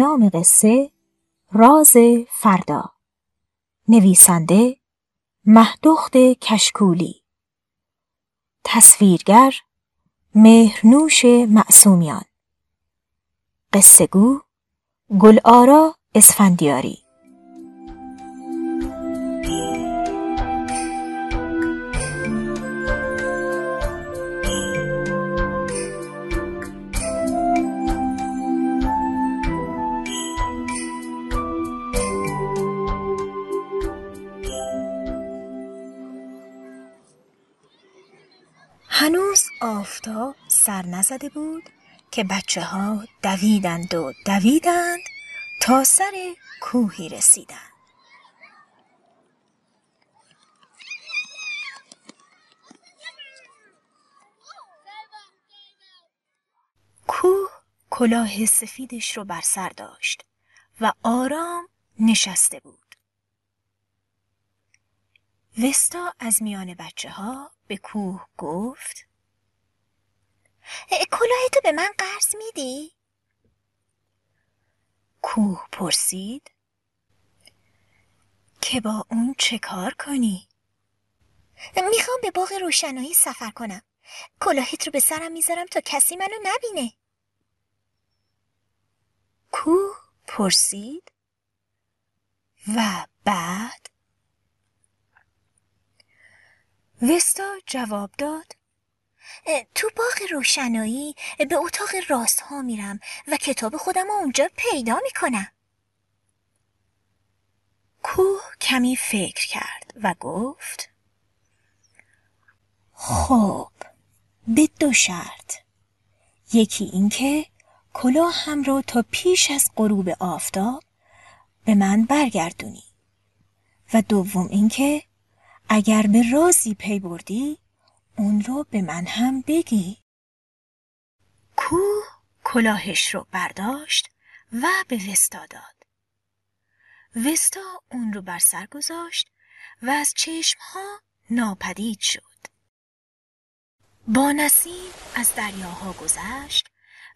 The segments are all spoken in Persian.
نام قصه راز فردا. نویسنده مهدخت کشکولی. تصویرگر مهرنوش معصومیان. قصه گو گلآرا اسفندیاری. هنوز آفتاب سر نزده بود که بچه ها دویدند و دویدند تا سر کوهی رسیدند. کوه کلاه سفیدش رو بر سر داشت و آرام نشسته بود. وستا از میان بچه ها به کوه گفت کلاهتو به من قرض میدی؟ کوه پرسید که با اون چه کار کنی؟ می‌خوام به باغ روشنایی سفر کنم کلاهت رو به سرم می‌ذارم تا کسی منو نبینه کوه پرسید و بعد وستا جواب داد. تو باغ روشنایی به اتاق راست ها میرم و کتاب خودم اونجا پیدا می‌کنم. کوه کمی فکر کرد و گفت خب به دو شرط. یکی اینکه کلاه هم رو تا پیش از غروب آفتاب به من برگردونی. و دوم اینکه اگر به رازی پی بردی اون رو به من هم بگی. کوه کلاهش رو برداشت و به وستا داد. وستا اون رو بر سر گذاشت و از چشمها ناپدید شد. با نسیم از دریاها گذشت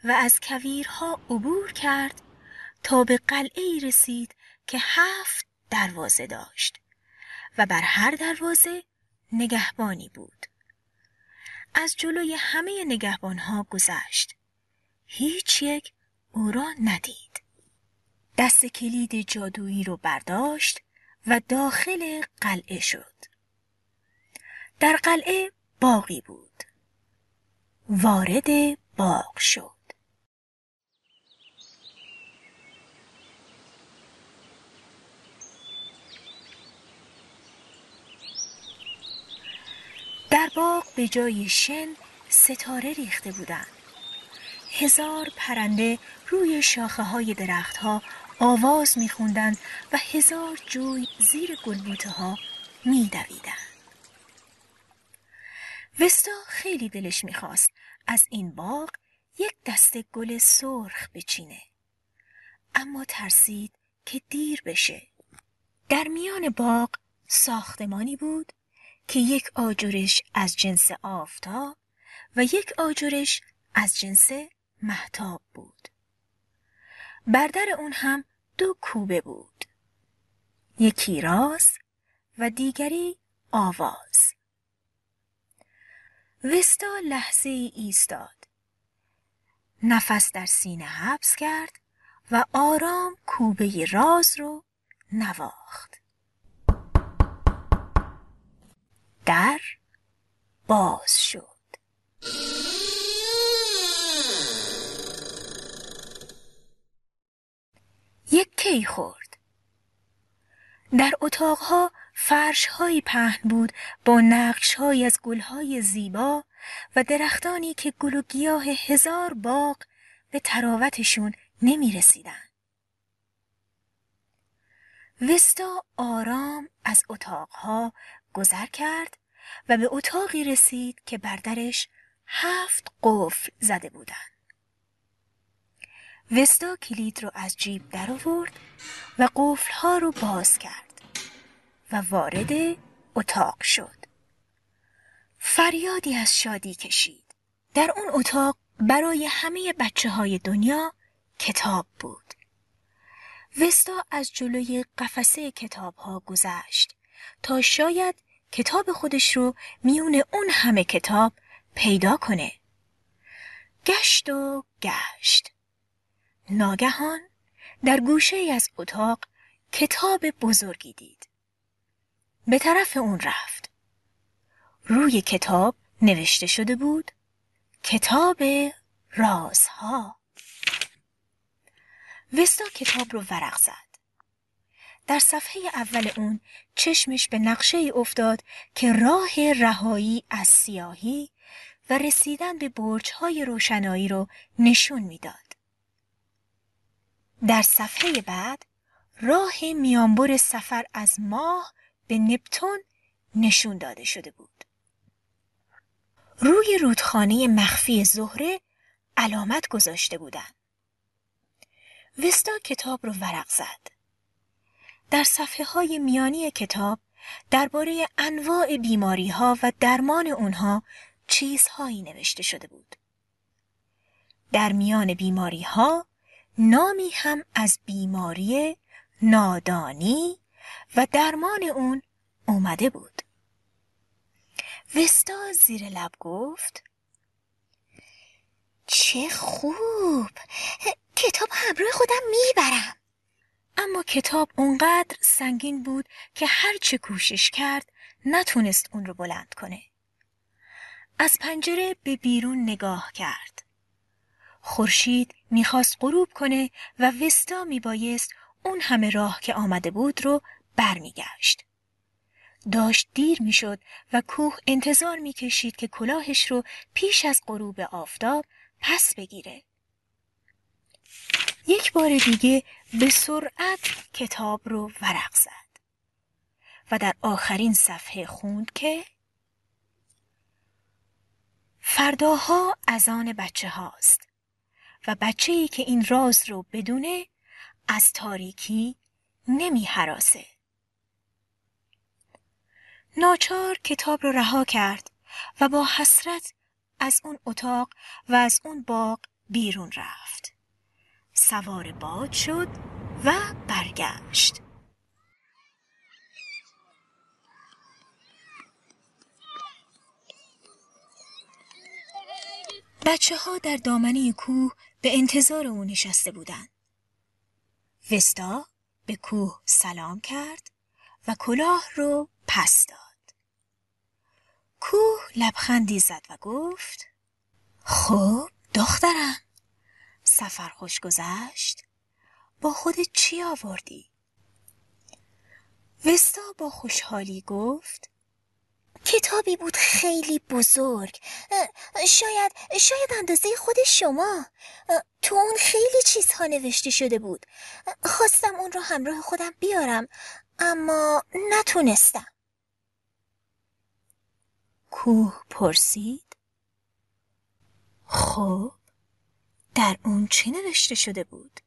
و از کویرها عبور کرد تا به قلعه رسید که هفت دروازه داشت. و بر هر دروازه نگهبانی بود. از جلوی همه نگهبانها گذشت. هیچ یک او را ندید. دست کلید جادویی رو برداشت و داخل قلعه شد. در قلعه باقی بود. وارد باغ شد. در باغ به جای شن ستاره ریخته بودند. هزار پرنده روی شاخه های درخت ها آواز میخوندند و هزار جوی زیر گلبوته ها میدویدند. وستا خیلی دلش می‌خواست از این باغ یک دسته گل سرخ بچینه. اما ترسید که دیر بشه. در میان باغ ساختمانی بود که یک آجرش از جنس آفتاب و یک آجرش از جنس محتاب بود. بردر اون هم دو کوبه بود. یکی راز و دیگری آواز. وستا لحظه ای ایستاد. نفس در سینه حبس کرد و آرام کوبه راز رو نواخت. در باز شد یک کی خورد در اتاقها فرشهایی پهن بود با نقشهایی از گلهای زیبا و درختانی که گل و گیاه هزار باغ به تراوتشون نمی رسیدن. وستا آرام از اتاقها گذر کرد و به اتاقی رسید که بر درش هفت قفل زده بودند. وستا کلید رو از جیب در آورد و قفلها رو باز کرد و وارد اتاق شد. فریادی از شادی کشید. در اون اتاق برای همه بچه های دنیا کتاب بود. وستا از جلوی قفسه کتاب ها گذشت تا شاید کتاب خودش رو میون اون همه کتاب پیدا کنه. گشت و گشت. ناگهان در گوشه از اتاق کتاب بزرگی دید. به طرف اون رفت. روی کتاب نوشته شده بود کتاب رازها. وستا کتاب رو ورق زد. در صفحه اول اون چشمش به نقشه ای افتاد که راه رهایی از سیاهی و رسیدن به برجهای روشنایی رو نشون می‌داد. در صفحه بعد راه میانبر سفر از ماه به نپتون نشون داده شده بود. روی رودخانه مخفی زهره علامت گذاشته بودند. وستا کتاب رو ورق زد. در صفحه های میانی کتاب درباره انواع بیماری ها و درمان اونها چیزهایی نوشته شده بود. در میان بیماری ها نامی هم از بیماری نادانی و درمان اون اومده بود. وستا زیر لب گفت چه خوب کتاب همراه خودم می‌برم اما کتاب اونقدر سنگین بود که هرچه کوشش کرد نتونست اون رو بلند کنه. از پنجره به بیرون نگاه کرد. خورشید می‌خواست غروب کنه و وستا میبایست اون همه راه که آمده بود رو برمیگشت. داشت دیر می‌شد و کوه انتظار می‌کشید که کلاهش رو پیش از غروب آفتاب پس بگیره. یک بار دیگه به سرعت کتاب رو ورق زد و در آخرین صفحه خوند که فرداها از آن بچه هاست و بچه ای که این راز رو بدونه از تاریکی نمی حراسه. ناچار کتاب رو رها کرد و با حسرت از اون اتاق و از اون باغ بیرون رفت. سوار باد شد و برگشت. بچه ها در دامنه کوه به انتظار او نشسته بودند. وستا به کوه سلام کرد و کلاه رو پس داد. کوه لبخندی زد و گفت خب دخترم سفر خوش گذشت؟ با خودت چی آوردی؟ وستا با خوشحالی گفت کتابی بود خیلی بزرگ شاید شاید اندازه خود شما تو اون خیلی چیزها نوشته شده بود. خواستم اون رو همراه خودم بیارم اما نتونستم. کوه پرسید خب؟ در اون چی نوشته شده بود؟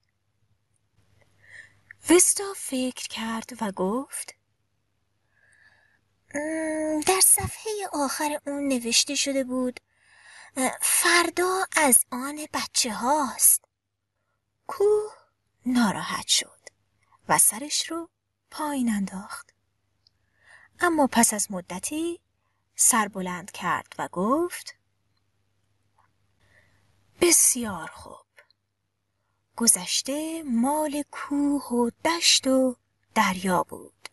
وستا فکر کرد و گفت در صفحه آخر اون نوشته شده بود فردا از آن بچه هاست کوه ناراحت شد و سرش رو پایین انداخت اما پس از مدتی سر بلند کرد و گفت بسیار خوب. گذشته مال کوه و دشت و دریا بود.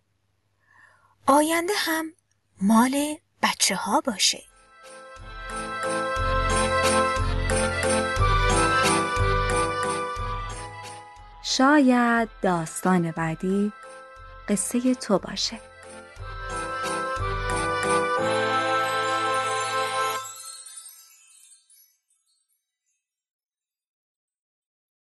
آینده هم مال بچه ها باشه. شاید داستان بعدی قصه تو باشه.